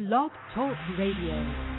Blog Talk Radio.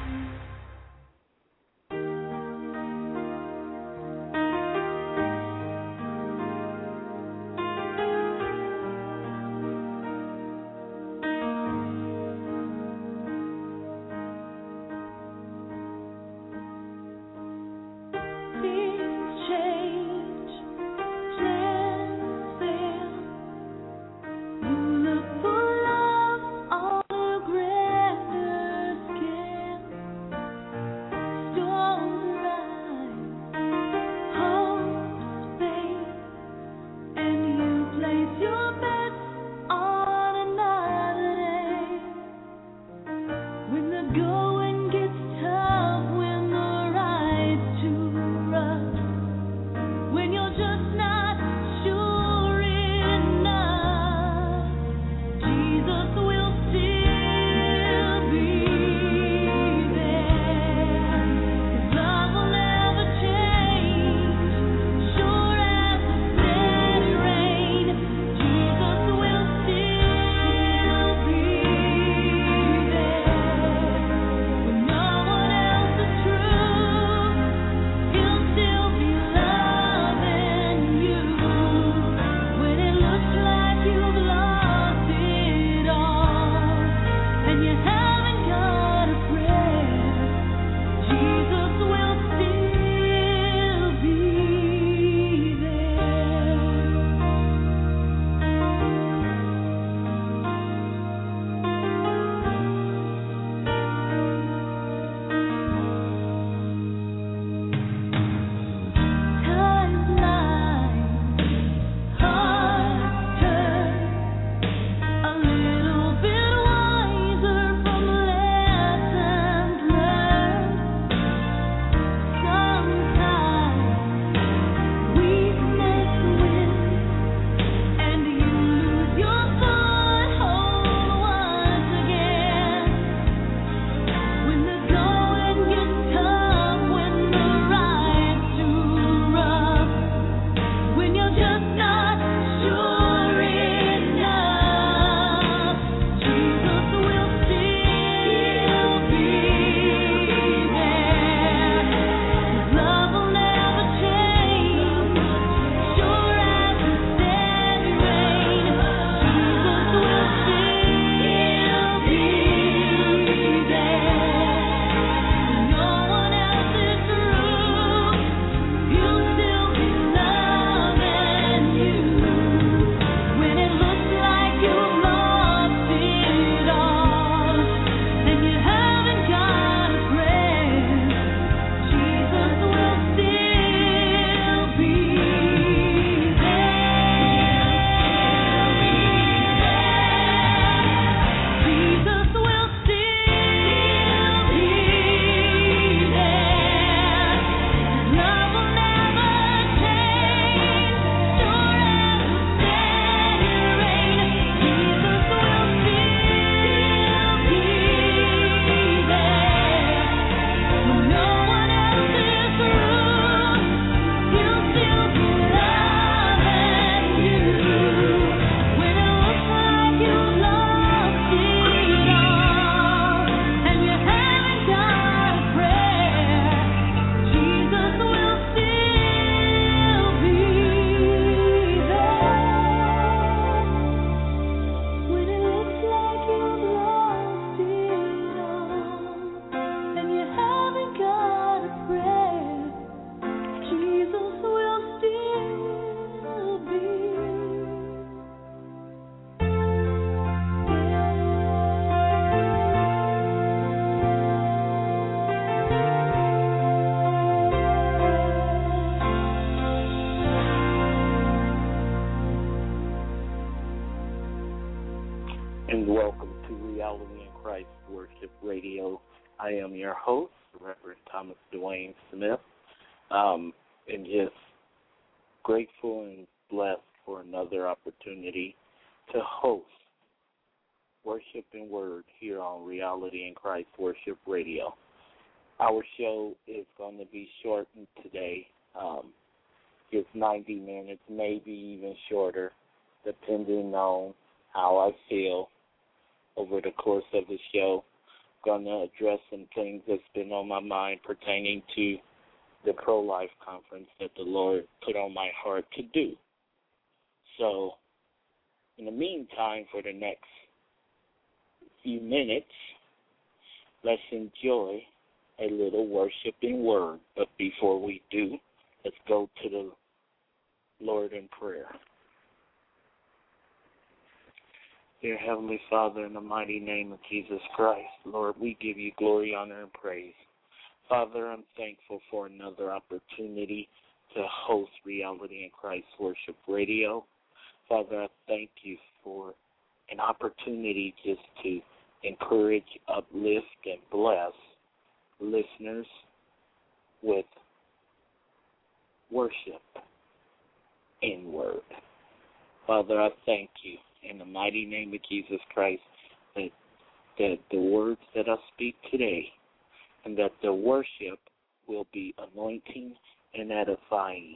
spoken word here on Reality in Christ Worship Radio. Our show is going to be shortened today, um, 90 minutes, maybe even shorter, depending on how I feel over the course of the show. I'm going to address some things that's been on my mind pertaining to the pro life conference that the Lord put on my heart to do. So, in the meantime, for the next few minutes, let's enjoy a little worshiping word. But before we do, let's go to the Lord in prayer. Dear Heavenly Father, in the mighty name of Jesus Christ, Lord, we give you glory, honor, and praise. Father, I'm thankful for another opportunity to host Reality in Christ Worship Radio. Father, I thank you for an opportunity just to encourage, uplift, and bless listeners with worship in word. Father, I thank you in the mighty name of Jesus Christ that, that the words that I speak today and that the worship will be anointing and edifying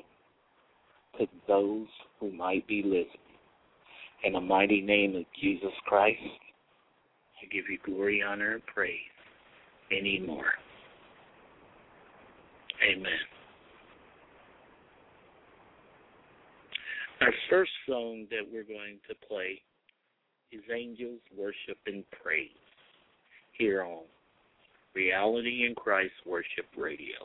to those who might be listening. In the mighty name of Jesus Christ, I give you glory, honor, and praise anymore. Amen. Our first song that we're going to play is Angels Worship and Praise here on Reality in Christ Worship Radio.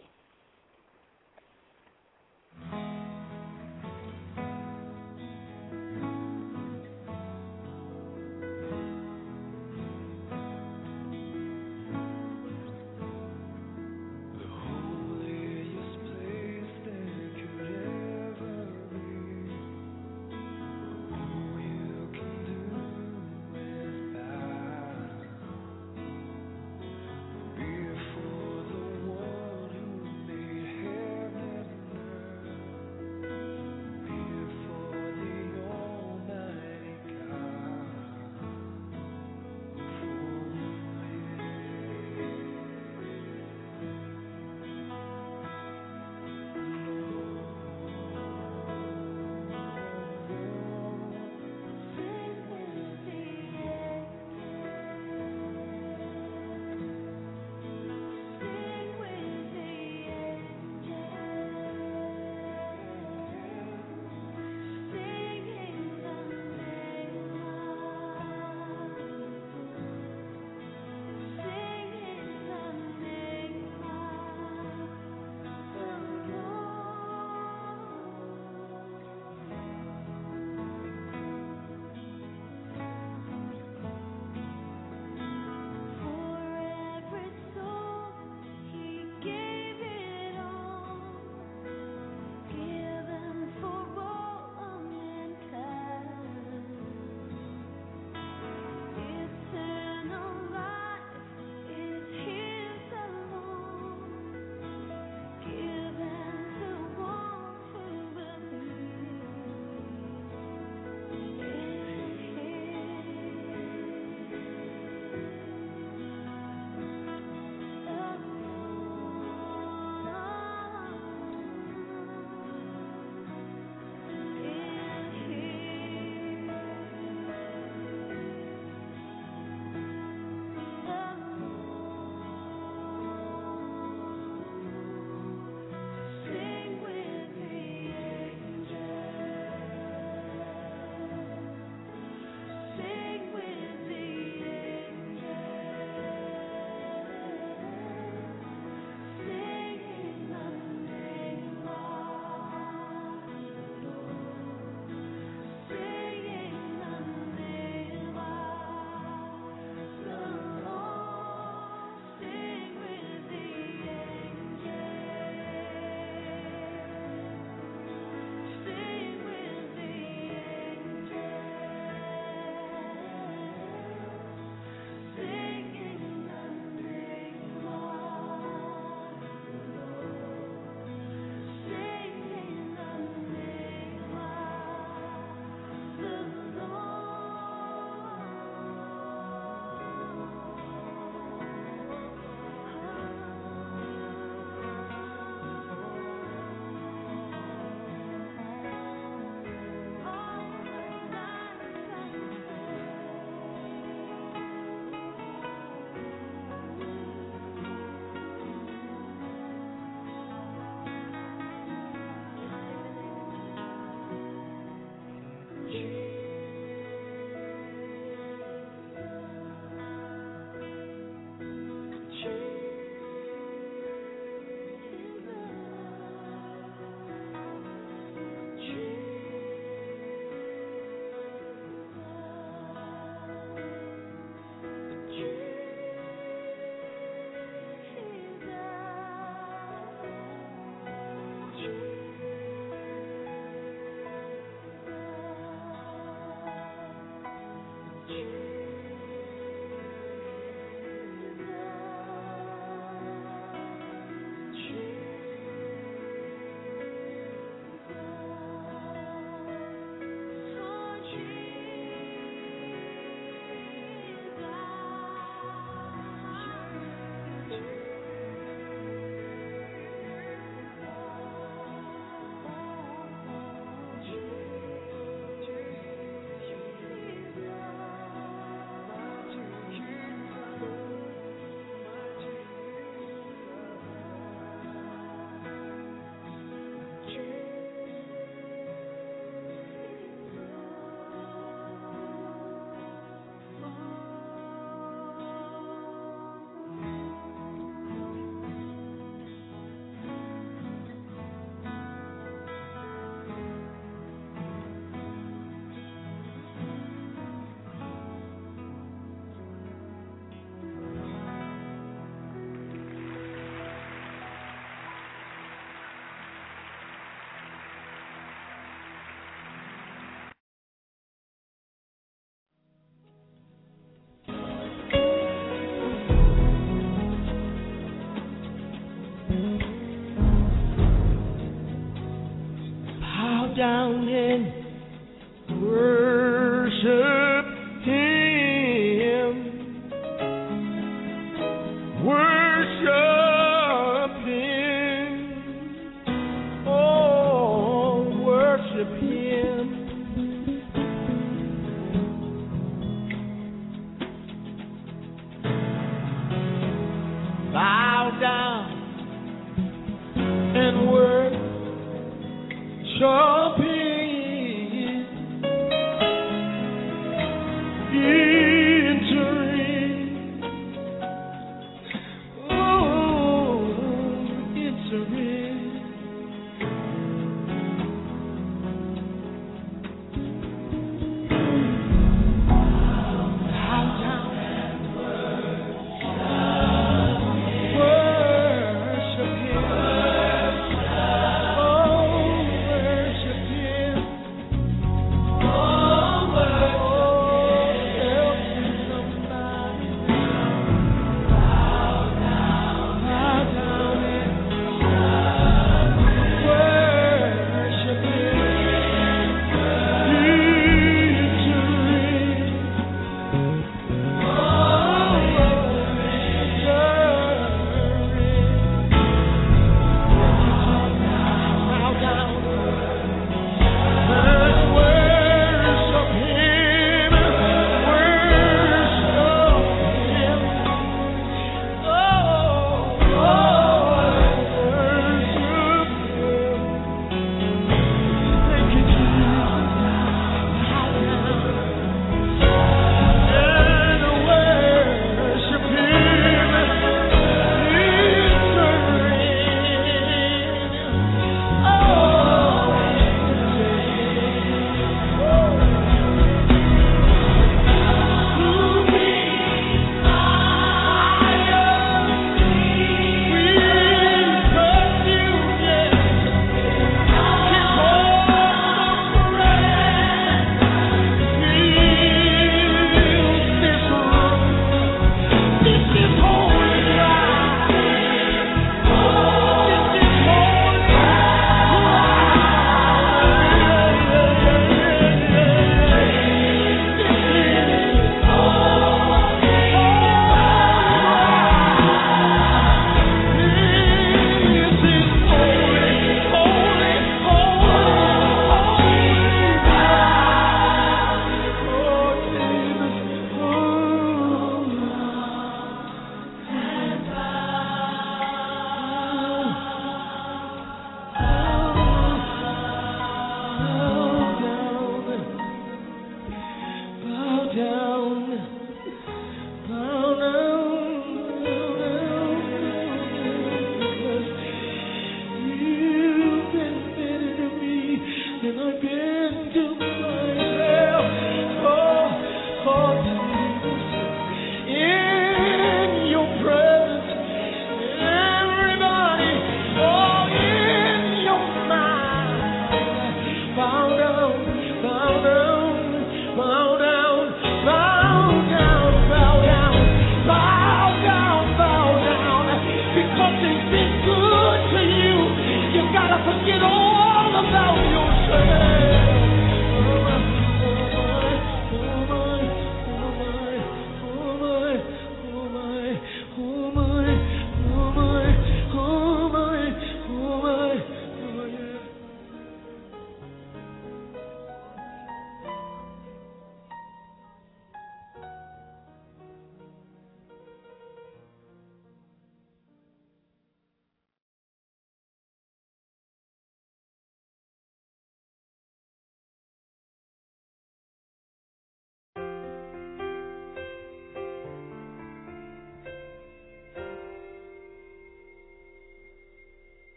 down in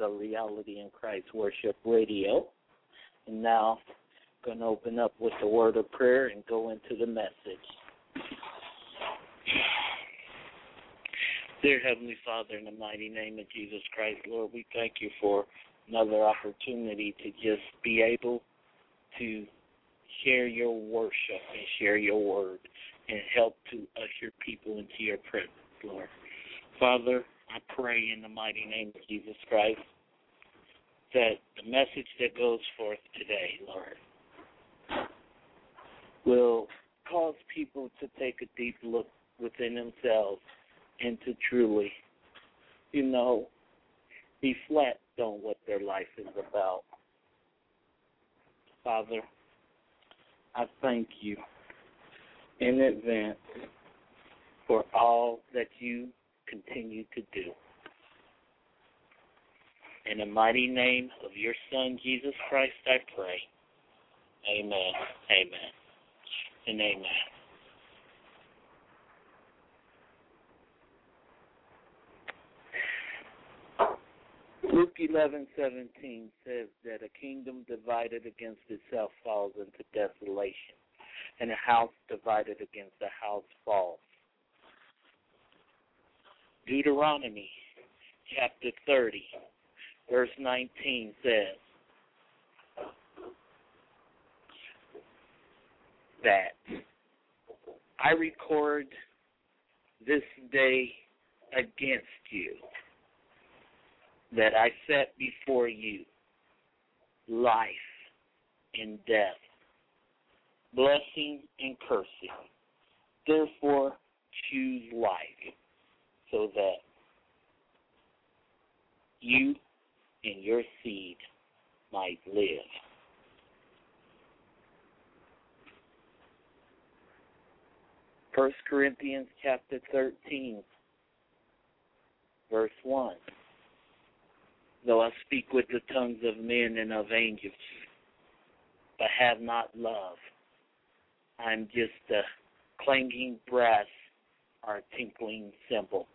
of Reality in Christ Worship Radio. And now, going to open up with the word of prayer and go into the message. Dear Heavenly Father, in the mighty name of Jesus Christ, Lord, we thank you for another opportunity to just be able to share your worship and share your word and help to usher people into your presence, Lord. Father, I pray in the mighty name of Jesus Christ that the message that goes forth today, Lord, will cause people to take a deep look within themselves and to truly, you know, reflect on what their life is about. Father, I thank you in advance for all that you continue to do. In the mighty name of your Son, Jesus Christ, I pray. Amen, amen, and amen. Luke eleven seventeen says that a kingdom divided against itself falls into desolation, and a house divided against a house falls. Deuteronomy chapter 30, verse 19 says that I record this day against you that I set before you life and death, blessing and cursing. Therefore, choose life so that you and your seed might live. First Corinthians chapter thirteen, verse one. Though I speak with the tongues of men and of angels, but have not love, I'm just a clanging brass or a tinkling cymbal.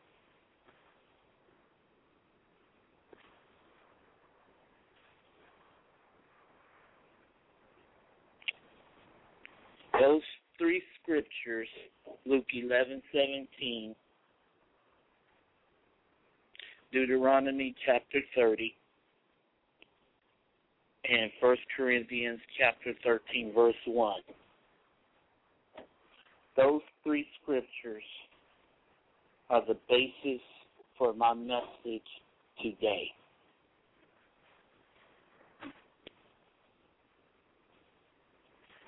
Those three scriptures, Luke eleven seventeen, Deuteronomy chapter 30, and First Corinthians chapter 13, verse 1. Those three scriptures are the basis for my message today.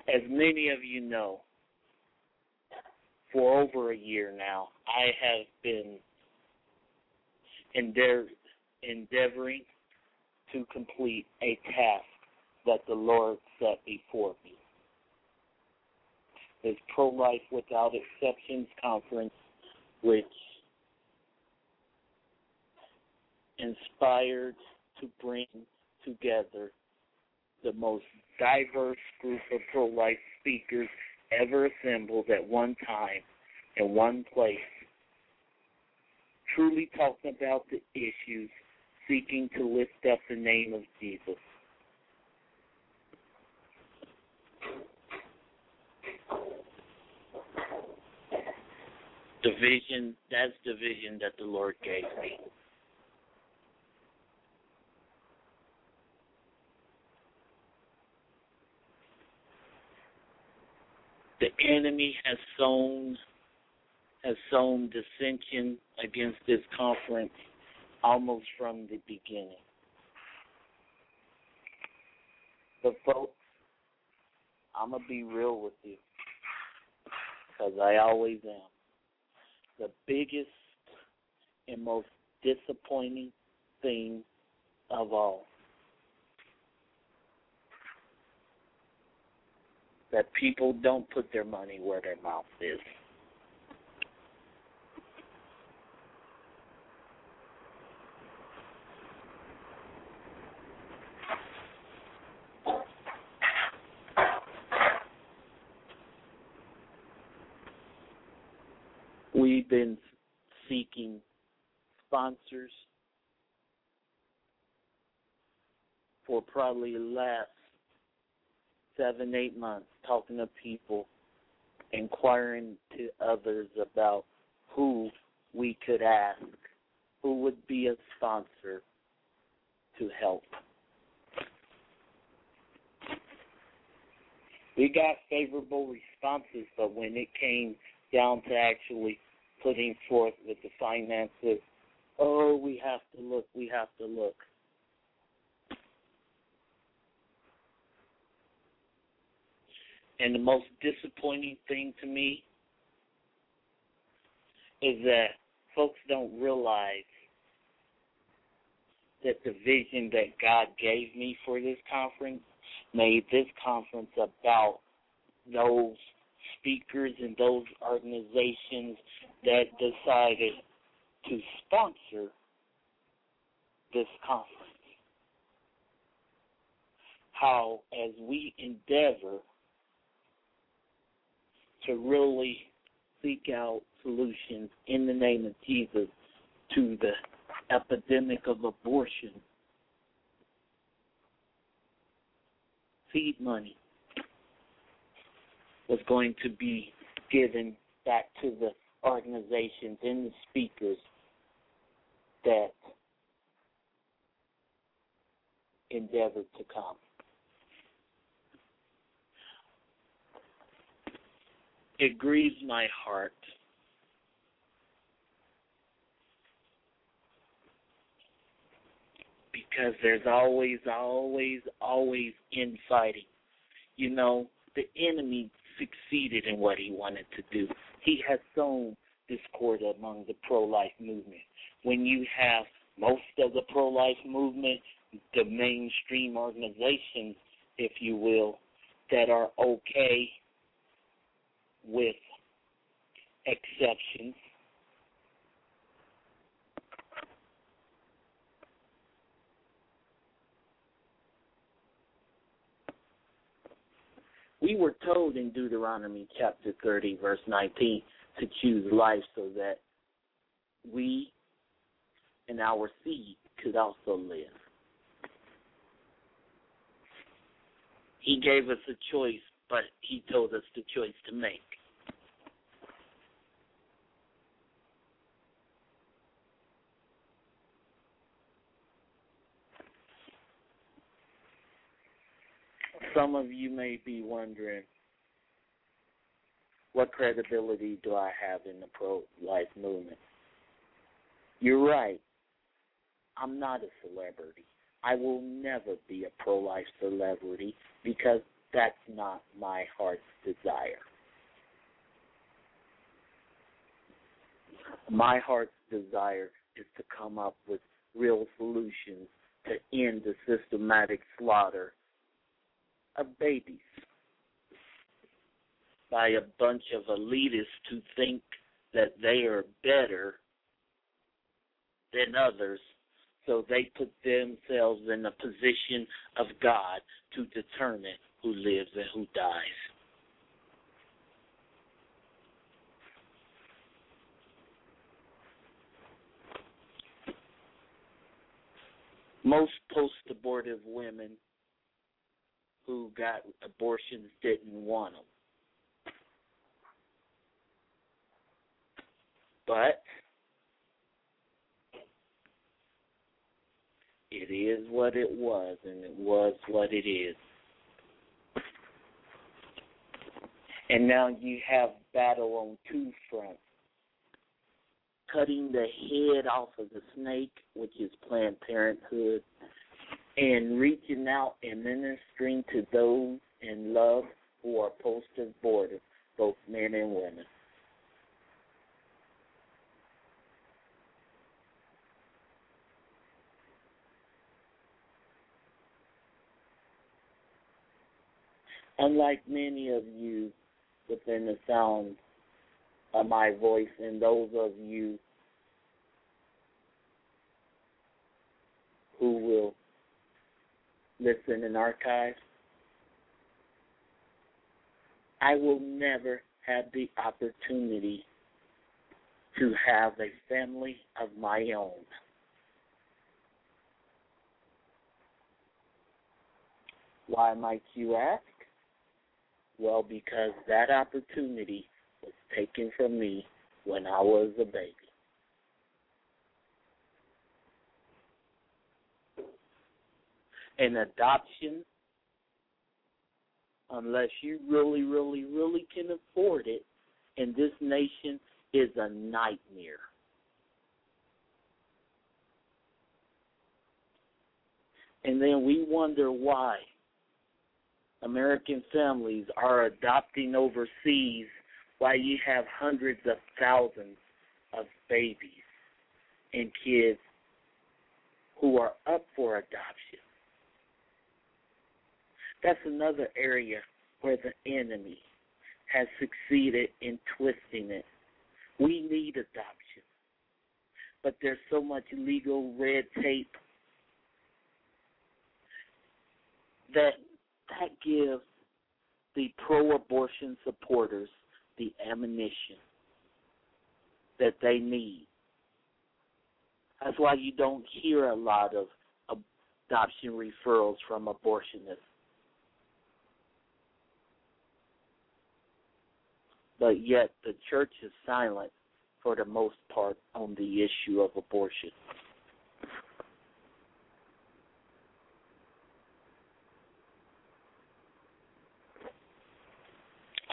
As many of you know, for over a year now, I have been endeavor, endeavoring to complete a task that the Lord set before me. His Pro Life Without Exceptions conference, which inspired to bring together the most diverse group of pro life speakers ever assembled at one time in one place, truly talking about the issues, seeking to lift up the name of Jesus. The vision, that's the vision that the Lord gave me. The enemy has sown has sown dissension against this conference almost from the beginning. But folks, I'm gonna be real with you because I always am. The biggest and most disappointing thing of all that people don't put their money where their mouth is. We We've been seeking sponsors for probably the last seven, eight months, talking to people, inquiring to others about who we could ask, who would be a sponsor to help. We got favorable responses, but when it came down to actually putting forth with the finances, oh, we have to look, we have to look. And the most disappointing thing to me is that folks don't realize that the vision that God gave me for this conference made this conference about those speakers and those organizations that decided to sponsor this conference. How, as we endeavor to really seek out solutions in the name of Jesus to the epidemic of abortion, seed money was going to be given back to the organizations and the speakers that endeavored to come. It grieves my heart because there's always, always, always infighting. You know, the enemy succeeded in what he wanted to do. He has sown discord among the pro life movement. When you have most of the pro life movement, the mainstream organizations, if you will, that are okay with exceptions. We were told in Deuteronomy chapter 30, verse 19, to choose life so that we and our seed could also live. He gave us a choice, but he told us the choice to make. Some of you may be wondering, what credibility do I have in the pro life movement? You're right. I'm not a celebrity. I will never be a pro life celebrity because that's not my heart's desire. My heart's desire is to come up with real solutions to end the systematic slaughter of babies by a bunch of elitists who think that they are better than others, so they put themselves in the position of God to determine who lives and who dies. Most post abortive women who got abortions didn't want them. But it is what it was, and it was what it is. And now you have battle on two fronts. Cutting the head off of the snake, which is Planned Parenthood, and reaching out and ministering to those in love who are post abortive, both men and women. Unlike many of you within the sound of my voice, and those of you who will listen in archives, I will never have the opportunity to have a family of my own. Why might you ask? Well, because that opportunity was taken from me when I was a baby. An adoption, unless you really, really, really can afford it, in this nation is a nightmare. And then we wonder why American families are adopting overseas why you have hundreds of thousands of babies and kids who are up for adoption. That's another area where the enemy has succeeded in twisting it. We need adoption. But there's so much legal red tape that that gives the pro abortion supporters the ammunition that they need. That's why you don't hear a lot of adoption referrals from abortionists. But yet the church is silent for the most part on the issue of abortion.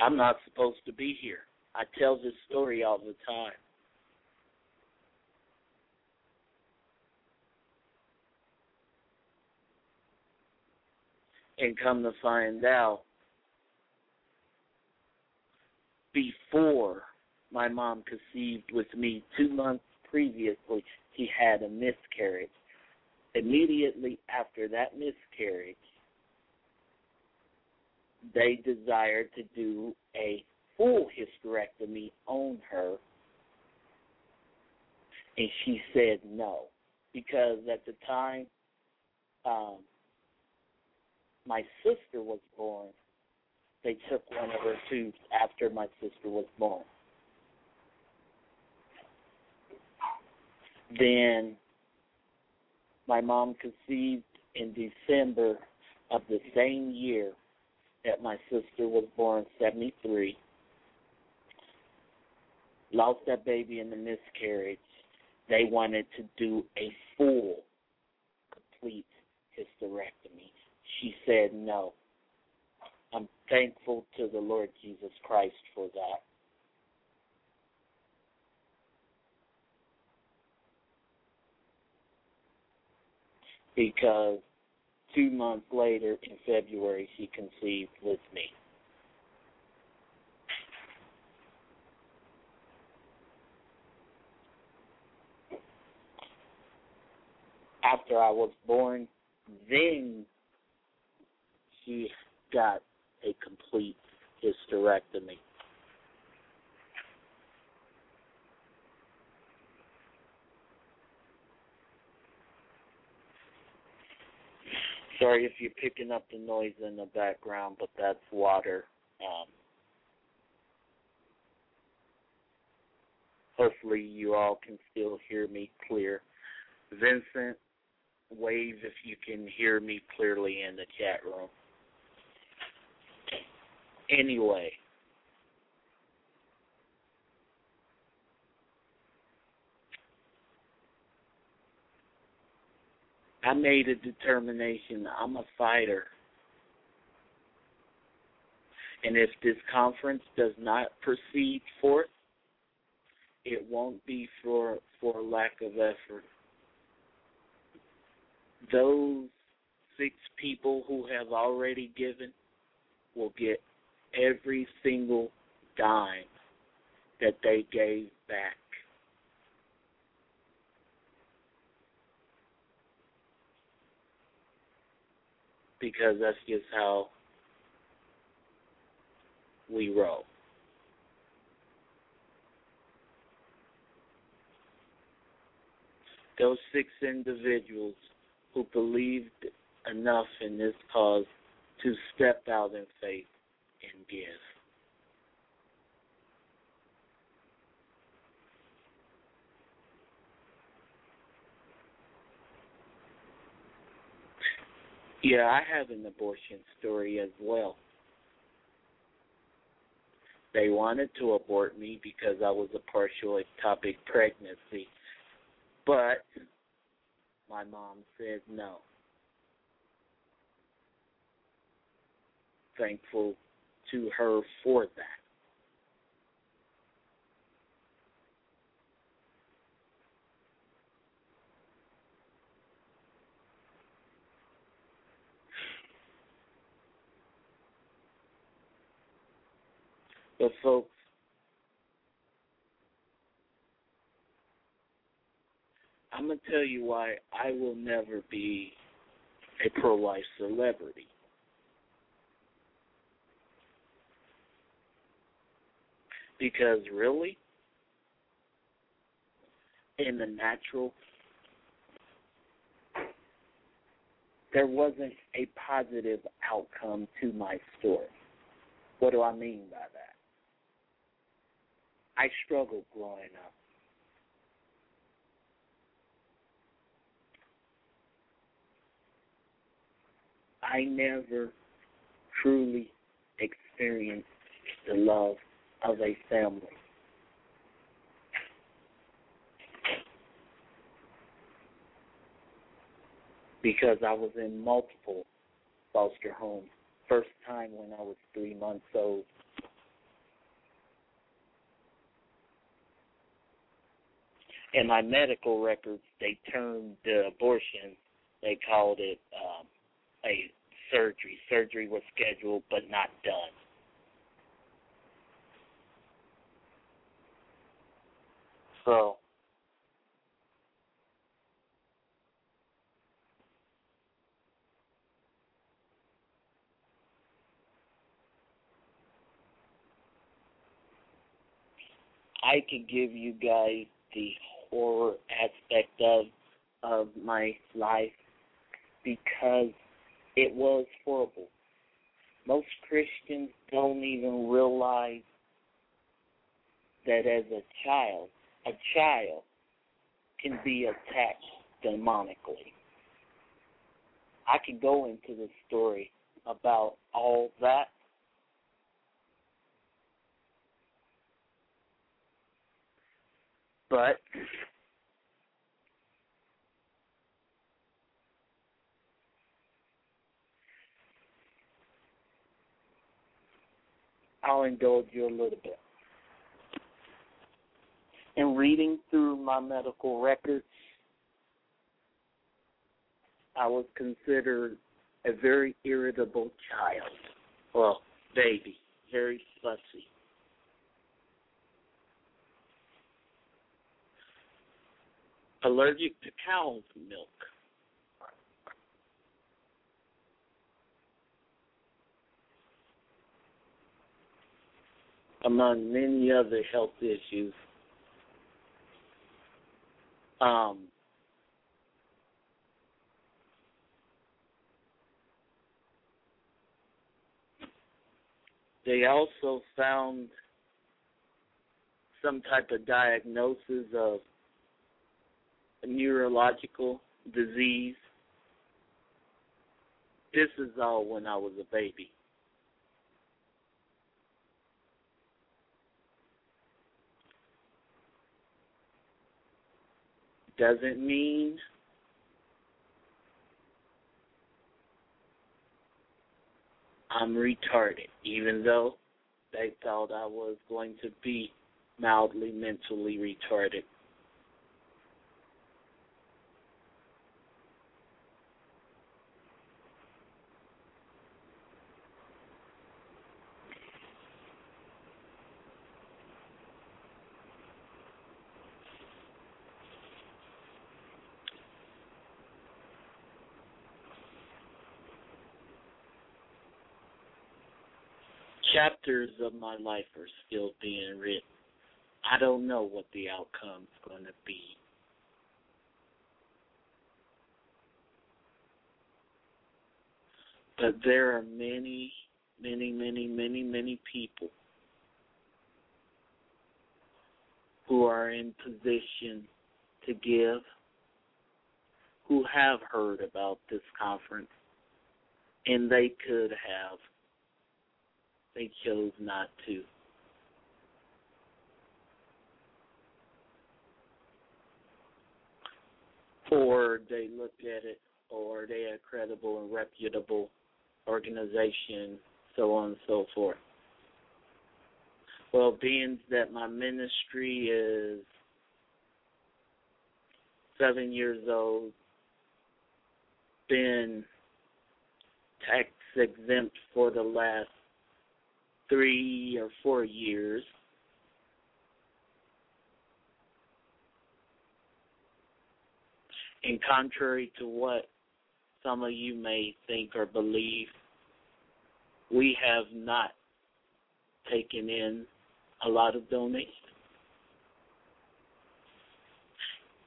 I'm not supposed to be here. I tell this story all the time. And come to find out, before my mom conceived with me, two months previously, she had a miscarriage. Immediately after that miscarriage, they desired to do a full hysterectomy on her, and she said no because at the time um, my sister was born, they took one of her tubes after my sister was born. Then my mom conceived in December of the same year that my sister was born 73. Lost that baby in the miscarriage. They wanted to do a full, complete hysterectomy. She said no. I'm thankful to the Lord Jesus Christ for that. Because two months later, in February, she conceived with me. After I was born, then she got a complete hysterectomy. Sorry if you're picking up the noise in the background, but that's water. Um, hopefully, you all can still hear me clear. Vincent, wave if you can hear me clearly in the chat room. Anyway. I made a determination. I'm a fighter. And if this conference does not proceed forth, it won't be for for lack of effort. Those six people who have already given will get every single dime that they gave back. because that's just how we roll. Those six individuals who believed enough in this cause to step out in faith and give. Yeah, I have an abortion story as well. They wanted to abort me because I was a partial ectopic pregnancy, but my mom said no. Thankful to her for that. But folks, I'm gonna tell you why I will never be a pro-life celebrity. Because really, in the natural, there wasn't a positive outcome to my story. What do I mean by that? I struggled growing up. I never truly experienced the love of a family. Because I was in multiple foster homes. First time when I was three months old. In my medical records, they termed the abortion, they called it um, a surgery. Surgery was scheduled but not done. So I could give you guys the horror aspect of of my life because it was horrible. Most Christians don't even realize that as a child, a child can be attacked demonically. I could go into the story about all that. But I'll indulge you a little bit. In reading through my medical records, I was considered a very irritable child. Well, baby, very fussy. Allergic to cow's milk. among many other health issues. Um, they also found some type of diagnosis of neurological disease. This is all when I was a baby. Doesn't mean I'm retarded, even though they thought I was going to be mildly mentally retarded. Chapters of my life are still being written. I don't know what the outcome's going to be. But there are many, many, many, many, many people who are in position to give, who have heard about this conference, And they could have. They chose not to. Or they looked at it, or they a credible and reputable organization, so on and so forth. Well, being that my ministry is seven years old, been tax exempt for the last three or four years. And contrary to what some of you may think or believe, we have not taken in a lot of donations.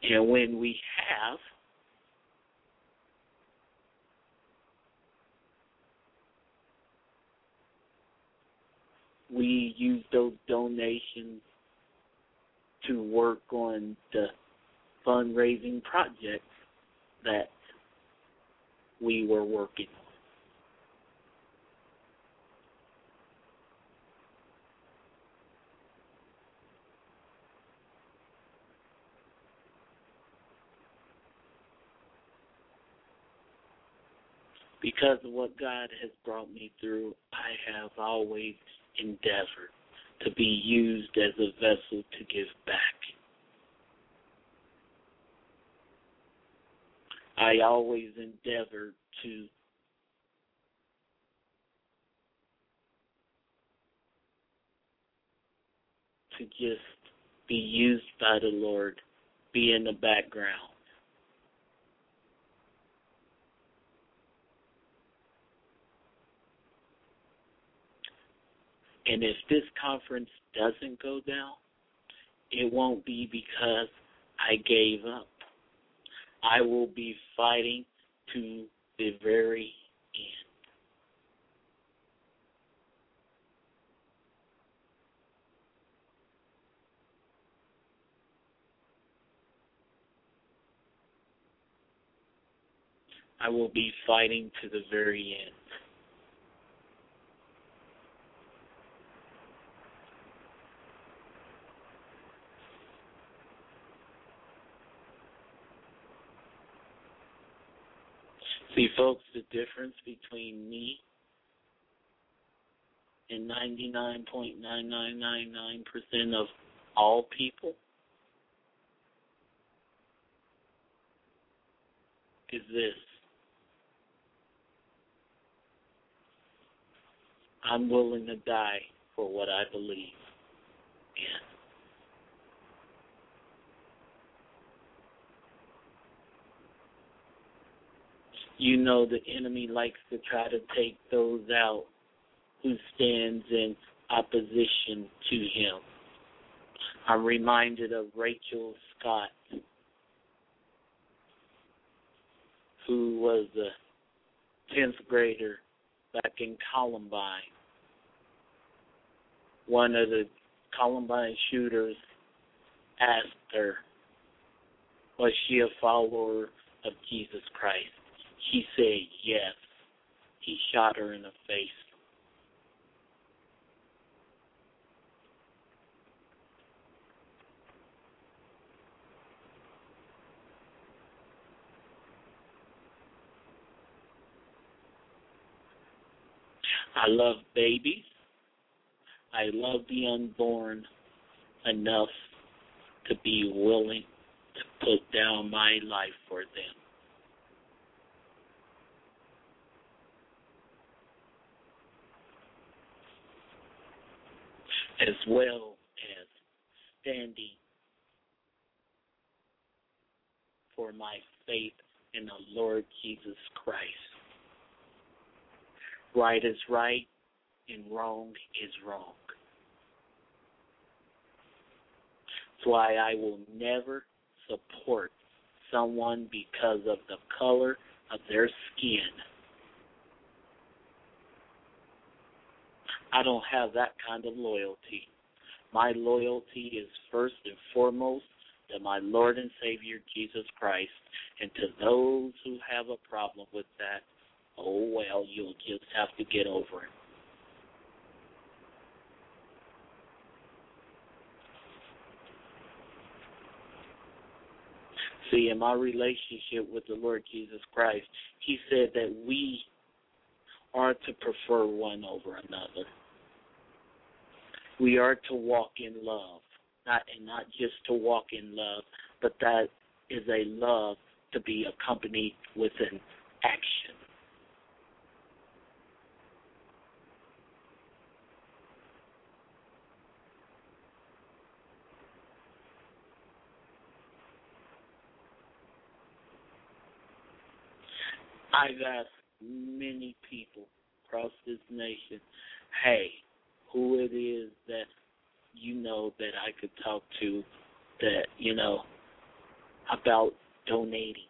And when we have, we use those donations to work on the fundraising projects that we were working on. Because of what God has brought me through, I have always endeavored to be used as a vessel to give back. I always endeavored to to just be used by the Lord, be in the background. And if this conference doesn't go down, it won't be because I gave up. I will be fighting to the very end. I will be fighting to the very end. See, folks, the difference between me and 99.9999% of all people is this. I'm willing to die for what I believe in. You know the enemy likes to try to take those out who stands in opposition to him. I'm reminded of Rachel Scott, who was a 10th grader back in Columbine. One of the Columbine shooters asked her, was she a follower of Jesus Christ? He said yes. He shot her in the face. I love babies. I love the unborn enough to be willing to put down my life for them. As well as standing for my faith in the Lord Jesus Christ. Right is right and wrong is wrong. That's why I will never support someone because of the color of their skin. I don't have that kind of loyalty. My loyalty is first and foremost to my Lord and Savior Jesus Christ, and to those who have a problem with that, oh well, you'll just have to get over it. See, in my relationship with the Lord Jesus Christ, He said that we are to prefer one over another. We are to walk in love, not and not just to walk in love, but that is a love to be accompanied with an action. I've asked uh, many people across this nation, hey, who it is that you know that I could talk to that, you know, about donating.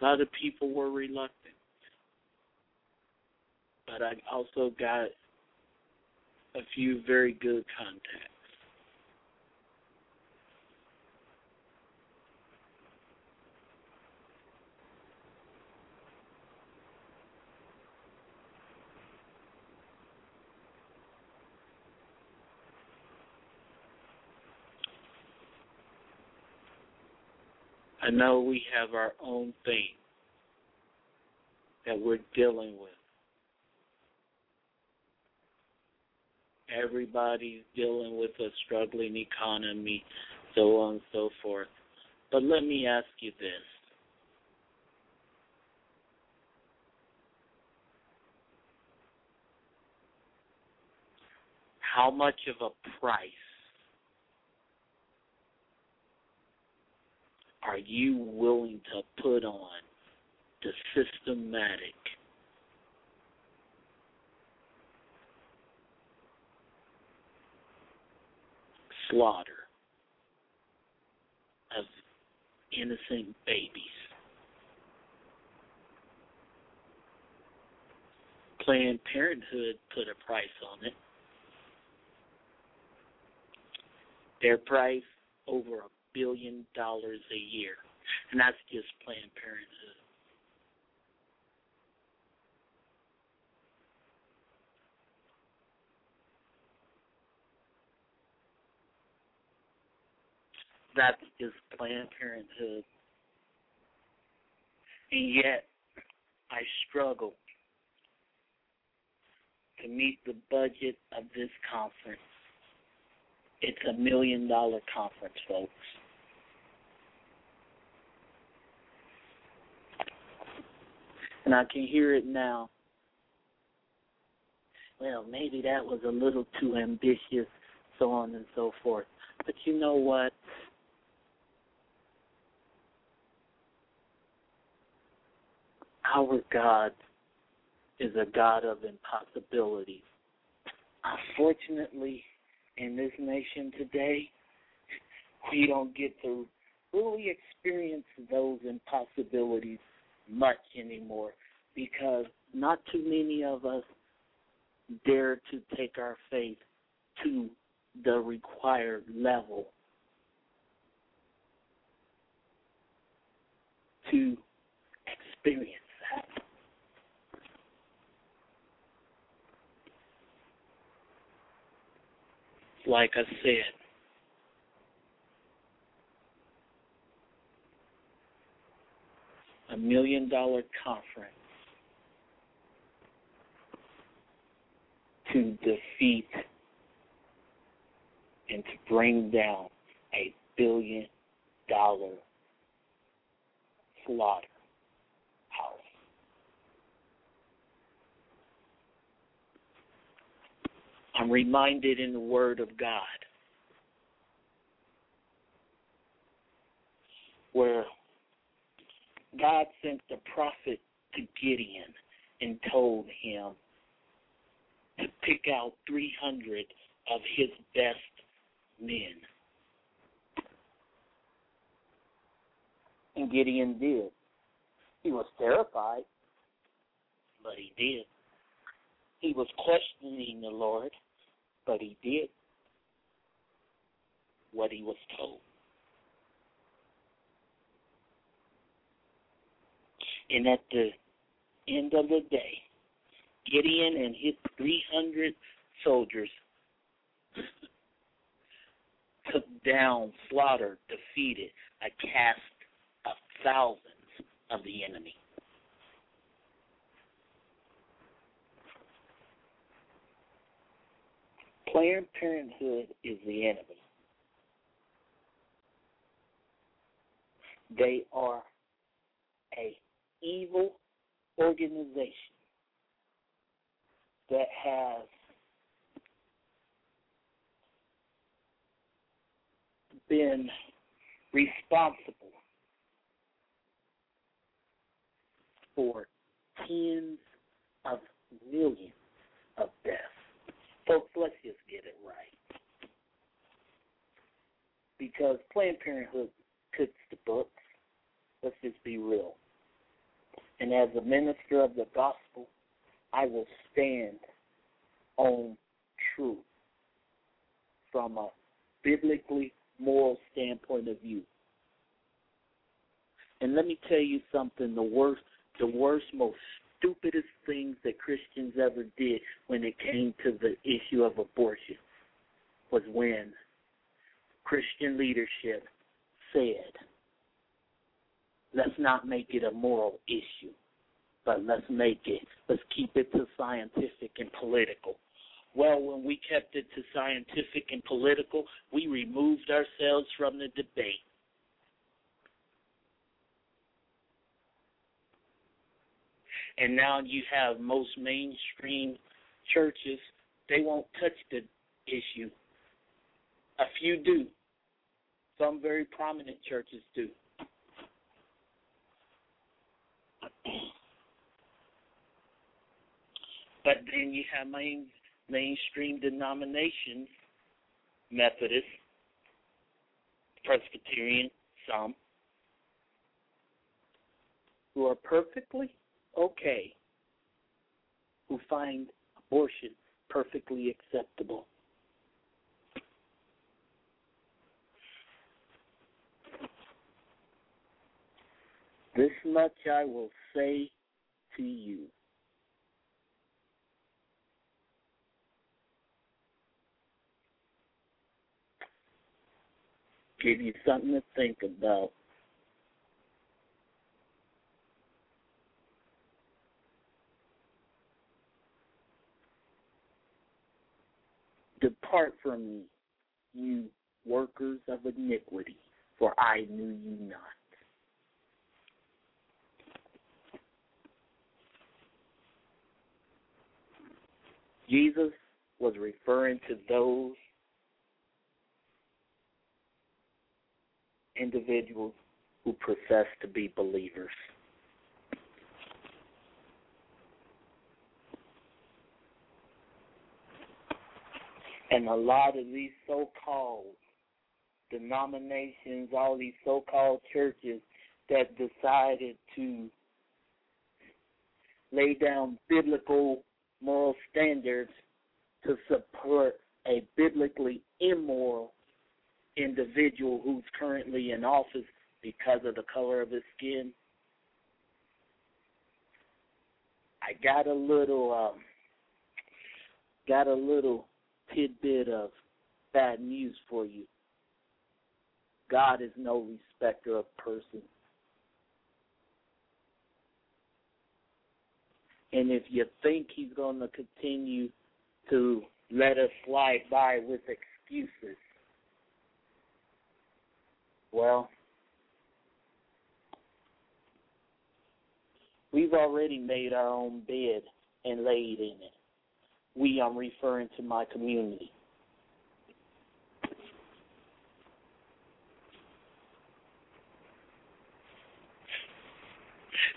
A lot of people were reluctant. But I also got a few very good contacts. I know we have our own thing that we're dealing with. Everybody's dealing with a struggling economy, so on and so forth. But let me ask you this. How much of a price are you willing to put on the systematic slaughter of innocent babies? Planned Parenthood put a price on it. Their price over a billion dollars a year, and that's just Planned Parenthood. That's just Planned Parenthood. And yet, I struggle to meet the budget of this conference. It's a million dollar conference, folks. And I can hear it now. Well, maybe that was a little too ambitious, so on and so forth. But you know what? Our God is a God of impossibilities. Unfortunately, in this nation today, we don't get to really experience those impossibilities much anymore because not too many of us dare to take our faith to the required level to experience that. Like I said, a million dollar conference to defeat and to bring down a billion dollar slaughter house. I'm reminded in the Word of God where God sent the prophet to Gideon and told him to pick out 300 of his best men. And Gideon did. He was terrified, but he did. He was questioning the Lord, but he did what he was told. And at the end of the day, Gideon and his 300 soldiers took down, slaughtered, defeated a cast of thousands of the enemy. Planned Parenthood is the enemy. They are a evil organization that has been responsible for tens of millions of deaths. Folks, let's just get it right. Because Planned Parenthood cooks the books. Let's just be real. And as a minister of the gospel, I will stand on truth from a biblically moral standpoint of view. And let me tell you something, the worst the worst, most stupidest things that Christians ever did when it came to the issue of abortion was when Christian leadership said, let's not make it a moral issue, but let's make it, let's keep it to scientific and political. Well, when we kept it to scientific and political, we removed ourselves from the debate. And now you have most mainstream churches, they won't touch the issue. A few do. Some very prominent churches do. But then you have main, mainstream denominations, Methodist, Presbyterian, some, who are perfectly okay, who find abortion perfectly acceptable. This much I will say to you. Give you something to think about. Depart from me, you workers of iniquity, for I knew you not. Jesus was referring to those individuals who profess to be believers. And a lot of these so called denominations, all these so called churches that decided to lay down biblical moral standards to support a biblically immoral individual who's currently in office because of the color of his skin. I got a little um got a little tidbit of bad news for you. God is no respecter of persons. And if you think he's going to continue to let us slide by with excuses, well, we've already made our own bed and laid in it. We, I'm referring to my community.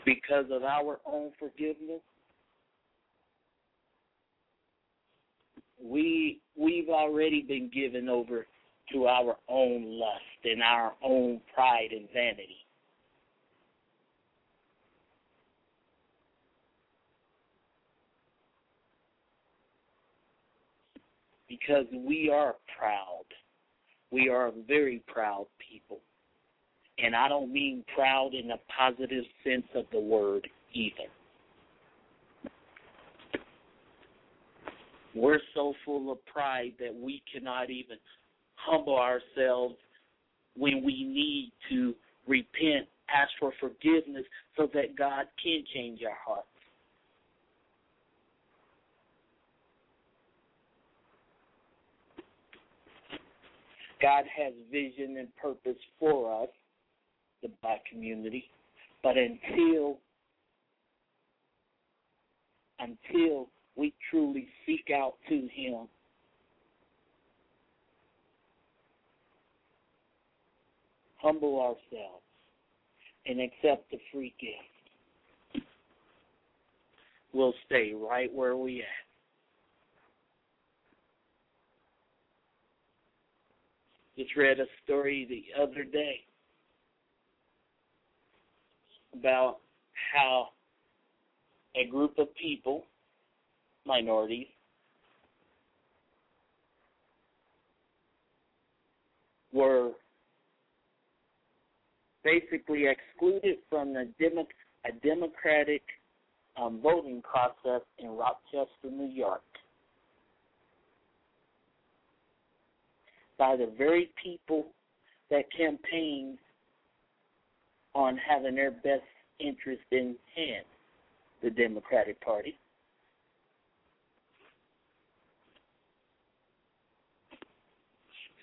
Because of our own forgiveness, we we've already been given over to our own lust and our own pride and vanity. Because we are proud. We are a very proud people. And I don't mean proud in a positive sense of the word either. We're so full of pride that we cannot even humble ourselves when we need to repent, ask for forgiveness so that God can change our hearts. God has vision and purpose for us, the black community, but until until we truly seek out to him humble ourselves and accept the free gift. We'll stay right where we at. Just read a story the other day about how a group of people, minorities, were basically excluded from the demo- a democratic um, voting process in Rochester, New York. by the very people that campaigned on having their best interest in hand, the Democratic Party.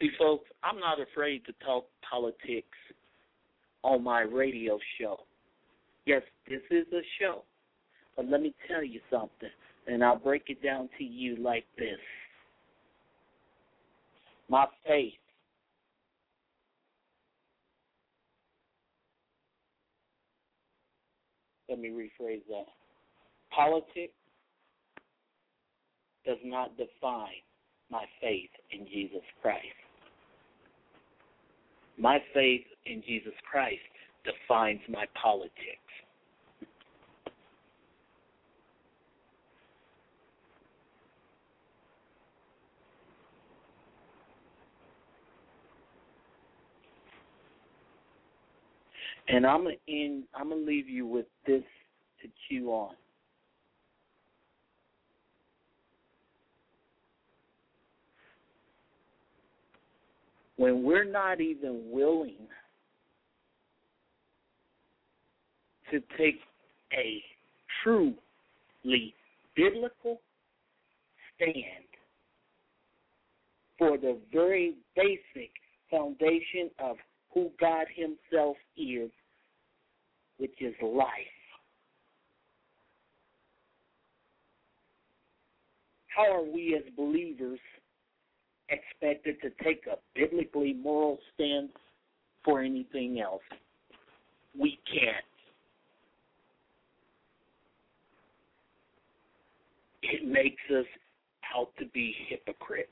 See, folks, I'm not afraid to talk politics on my radio show. Yes, this is a show, but let me tell you something, and I'll break it down to you like this my faith. Let me rephrase that. Politics does not define my faith in Jesus Christ. My faith in Jesus Christ defines my politics. And I'm gonna I'm gonna leave you with this to chew on. When we're not even willing to take a truly biblical stand for the very basic foundation of who God Himself is, which is life. How are we as believers expected to take a biblically moral stance for anything else? We can't. It makes us out to be hypocrites.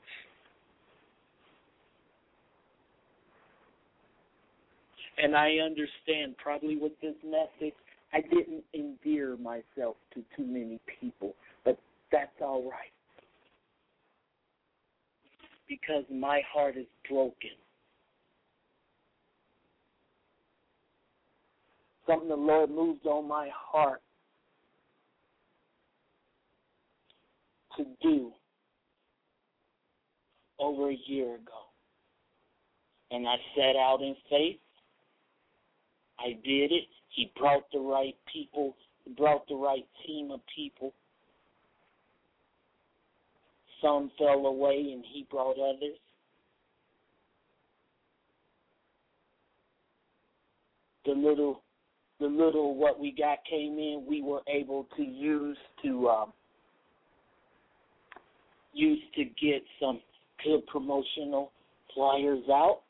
And I understand probably with this message, I didn't endear myself to too many people, but that's all right. Because my heart is broken. Something the Lord moved on my heart to do over a year ago. And I set out in faith I did it. He brought the right people, He brought the right team of people. Some fell away and he brought others. The little the little what we got came in, we were able to use to um, use to get some good promotional flyers out.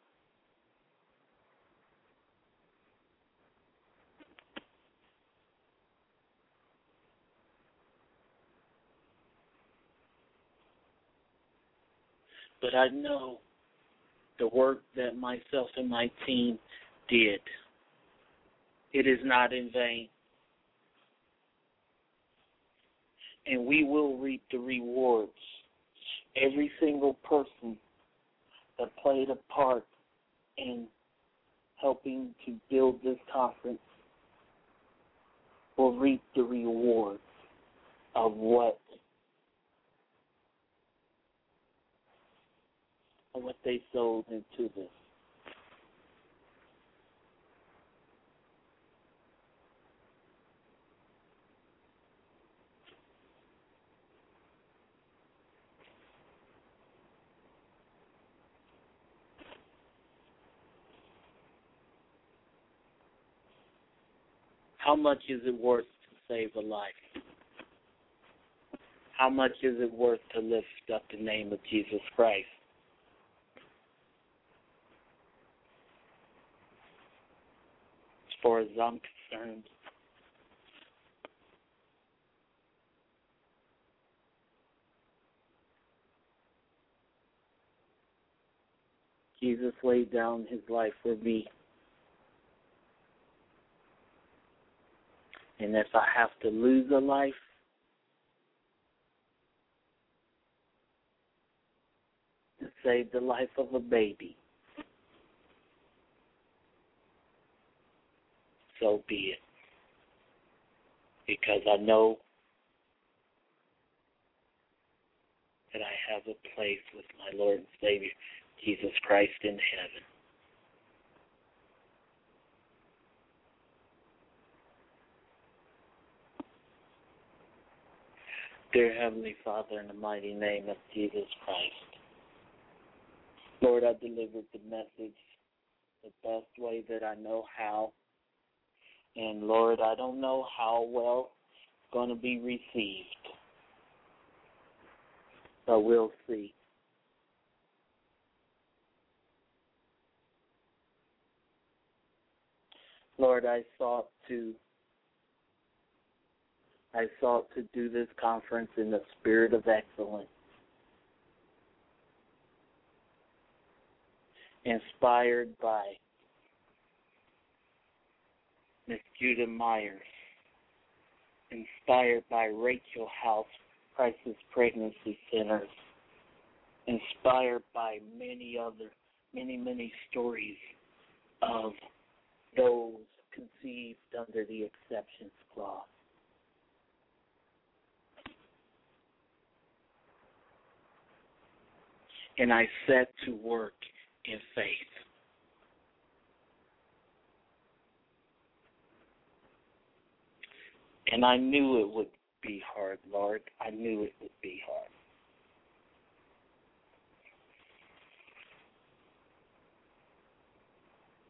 but I know the work that myself and my team did. It is not in vain. And we will reap the rewards. Every single person that played a part in helping to build this conference will reap the rewards of what of what they sold into this. How much is it worth to save a life? How much is it worth to lift up the name of Jesus Christ? As far as I'm concerned, Jesus laid down his life for me. And if I have to lose a life, to save the life of a baby, so be it. Because I know that I have a place with my Lord and Savior, Jesus Christ in heaven. Dear Heavenly Father, in the mighty name of Jesus Christ, Lord, I delivered the message the best way that I know how. And Lord, I don't know how well it's going to be received, but we'll see. Lord, I sought to I sought to do this conference in the spirit of excellence. Inspired by Miss Judah Myers. Inspired by Rachel House Crisis Pregnancy Centers. Inspired by many other, many, many stories of those conceived under the exceptions clause. And I set to work in faith. And I knew it would be hard, Lord. I knew it would be hard.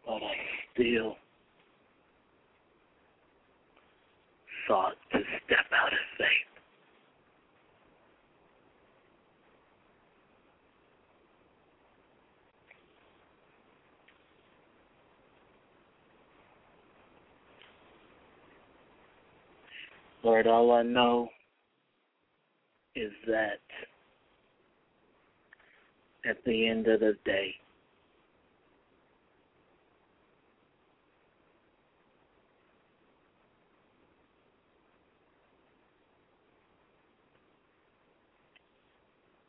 But I still sought to step out of faith. Lord, all I know is that at the end of the day,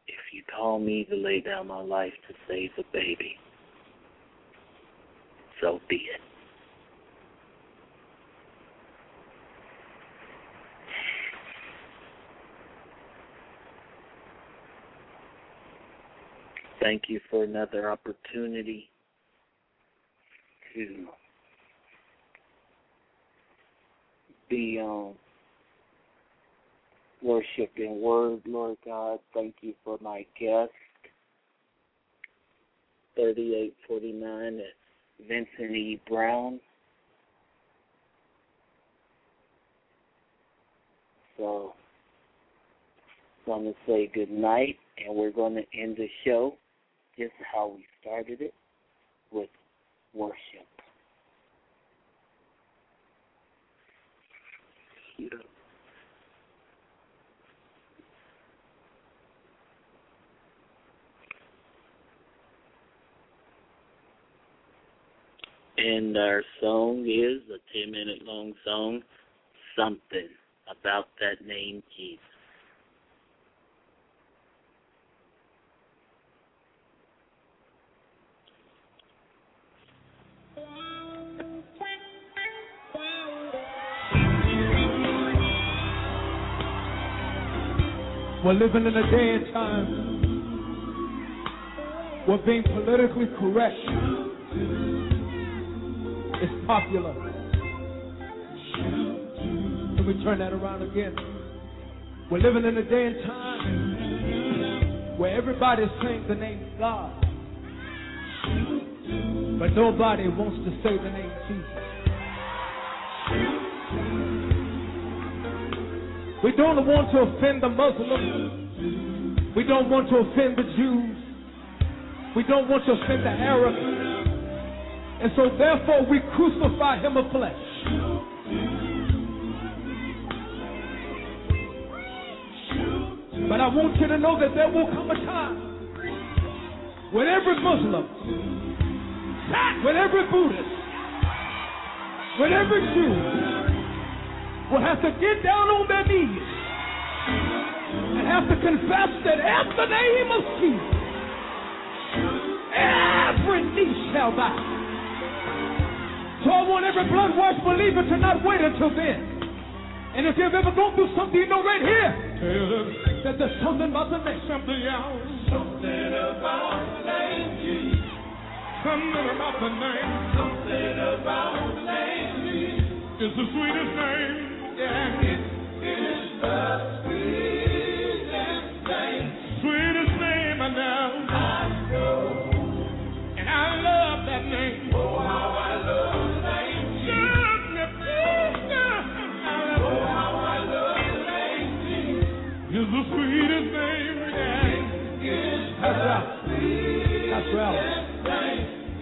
if you call me to lay down my life to save a baby, so be it. Thank you for another opportunity to be on worship in word, Lord God. Thank you for my guest, 3849 at Vincent E. Brown. So, I want to say good night, and we're going to end the show just how we started it with worship. And our song is a 10 minute long song, Something About That Name Jesus. We're living in a day and time where being politically correct is popular. Let me turn that around again. We're living in a day and time where everybody's saying the name God, but nobody wants to say the name Jesus. We don't want to offend the Muslims. We don't want to offend the Jews. We don't want to offend the Arabs. And so therefore we crucify him of flesh. But I want you to know that there will come a time when every Muslim, when every Buddhist, when every Jew will have to get down on their knees and have to confess that at the name of Jesus, every knee shall bow. So I want every blood washed believer to not wait until then. And if you've ever gone through something, you know right here that there's something about the name. Something else. Something about the name Jesus. Something about the name. Something about the name Jesus. It's the sweetest name.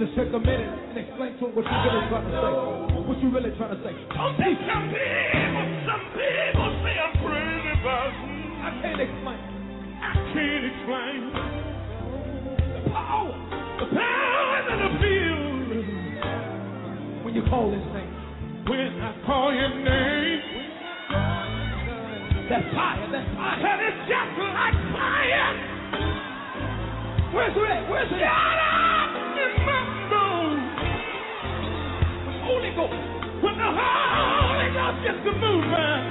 Just take a minute and explain to him what you're really trying to say. What you really trying to say. Some people, some people, some people say I'm crazy, but I can't explain. I can't explain the power, the power in the field when you call His name. When I call Your name. That fire, that fire. And it's just like fire. Where's it? Where's it? Shut up in my bones. Holy Ghost. When the Holy Ghost gets to moving,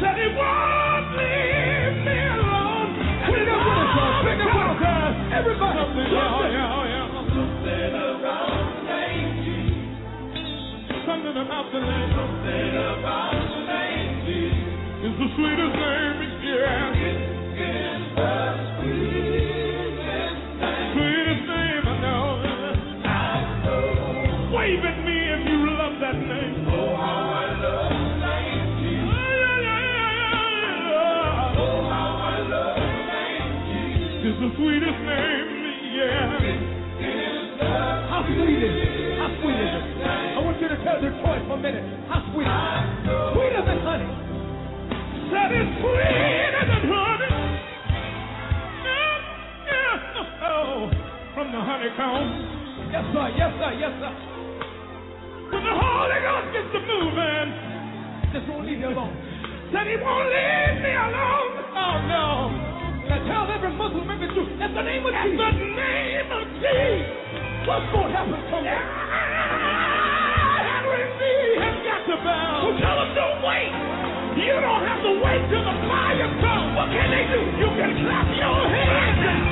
said he won't leave me alone. Put it up with us, y'all. Bring with us. Everybody. Something, yeah, oh, yeah, oh, yeah. Something about the name Jesus. Something about the name. Something about the name Jesus. It's the sweetest name, yeah. It is the sweetest name, yeah. How sweet is it? How sweet is it? I want you to tell Detroit for a minute. How sweet is it? Sweeter than honey that is sweeter than honey. Yeah, yeah. Oh, from the honeycomb. Yes, sir. Yes, sir. Yes, sir. When the Holy Ghost gets to moving, just won't leave you alone. Said he won't leave me alone. Oh no. Now tell every Muslim, every Jew, at the name of Jesus. At the name of Jesus. What's going to happen someday? Every knee has got to bow. So tell them don't wait. You don't have to wait till the fire comes. What can they do? You can clap your hands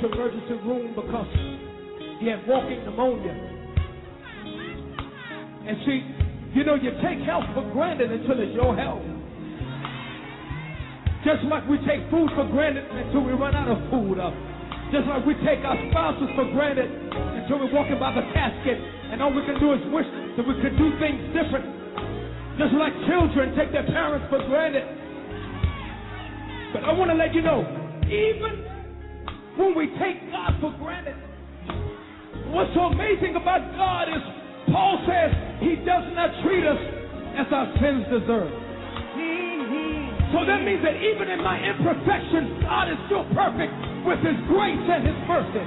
to emergency room because he had walking pneumonia. And see, you know, you take health for granted until it's your health. Just like we take food for granted until we run out of food. Uh, just like we take our spouses for granted until we're walking by the casket and all we can do is wish that we could do things different. Just like children take their parents for granted. But I want to let you know, even when we take God for granted, what's so amazing about God is Paul says he does not treat us as our sins deserve. So that means that even in my imperfections, God is still perfect with his grace and his mercy.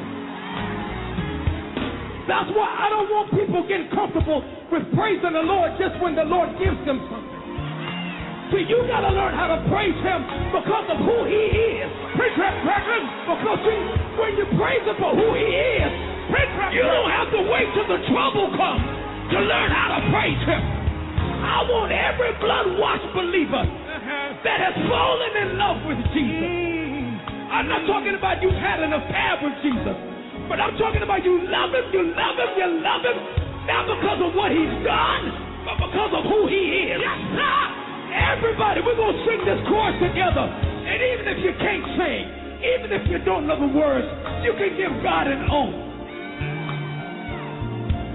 That's why I don't want people getting comfortable with praising the Lord just when the Lord gives them something. See, you got to learn how to praise Him because of who He is. Preach that, brethren. Because see, when you praise Him for who He is, you don't have to wait till the trouble comes to learn how to praise Him. I want every blood-washed believer uh-huh. that has fallen in love with Jesus. Mm. I'm not talking about you've had an affair with Jesus, but I'm talking about you love Him, you love Him, you love Him, not because of what He's done, but because of who He is. Yes, sir. Everybody, we're going to sing this chorus together. And even if you can't sing, even if you don't know the words, you can give God an oath.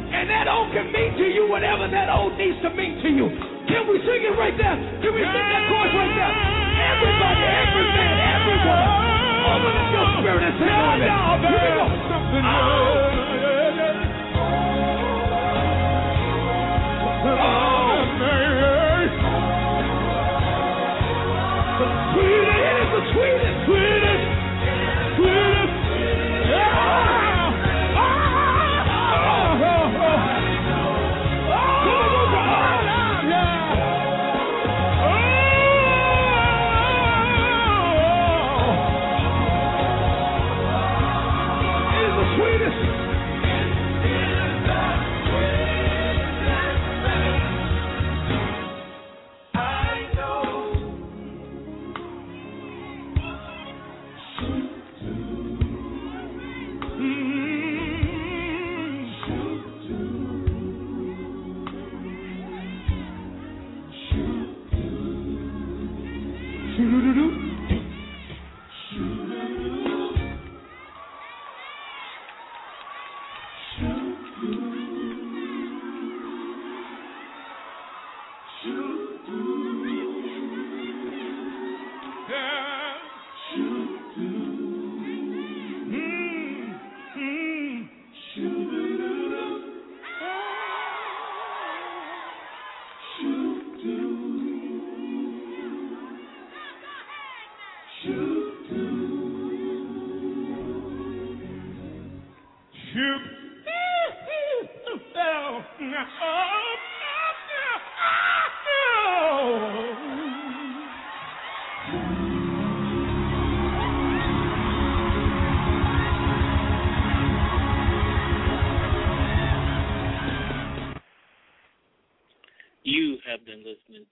And that oath can mean to you whatever that oath needs to mean to you. Can we sing it right there? Can we sing that chorus right there? Everybody, every man, everyone. Open up your spirit and sing it. Here we go. Oh.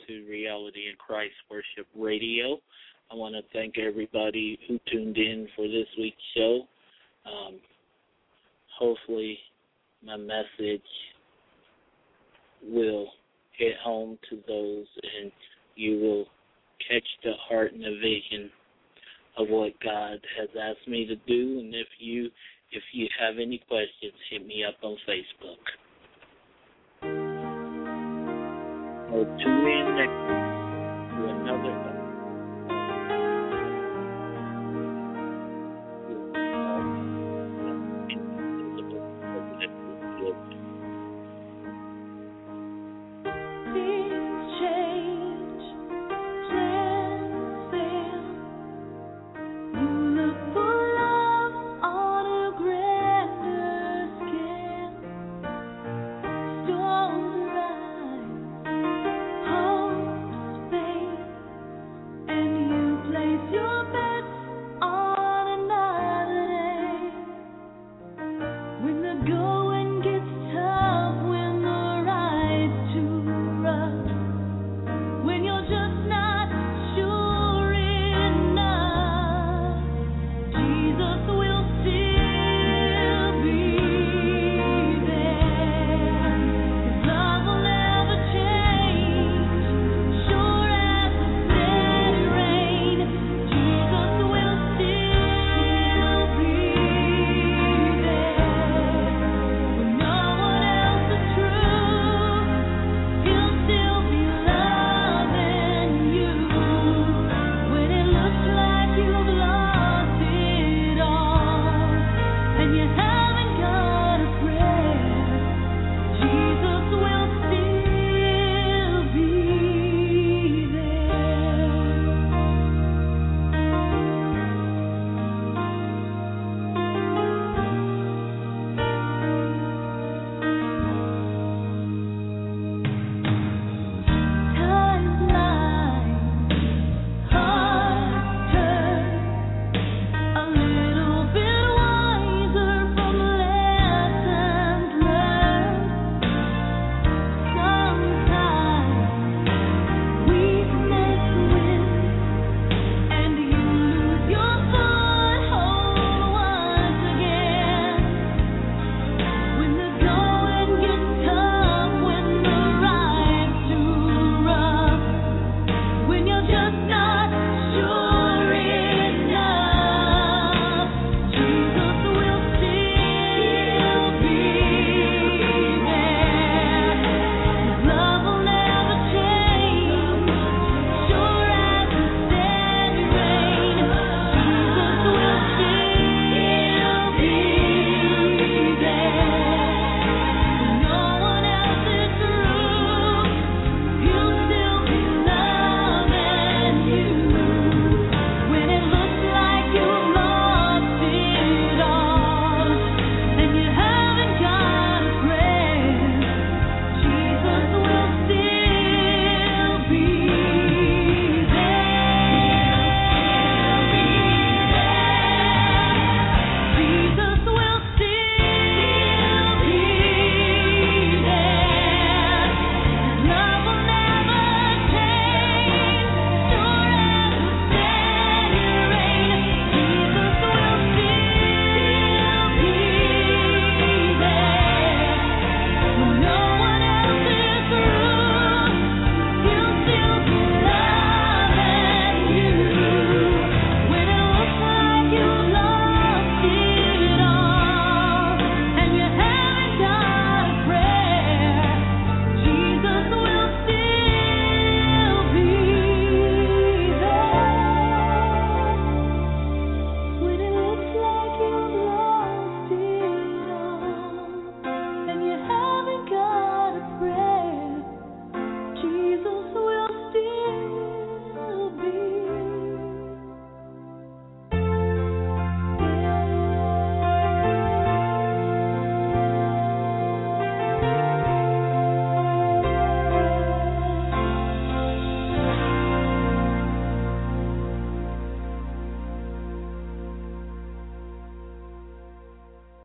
To Reality in Christ Worship Radio. I want to thank everybody who tuned in for this week's show. Um, hopefully, my message will hit home to those and you will catch the heart and the vision of what God has asked me to do. And if you if you have any questions, hit me up on Facebook. Or tune in next to another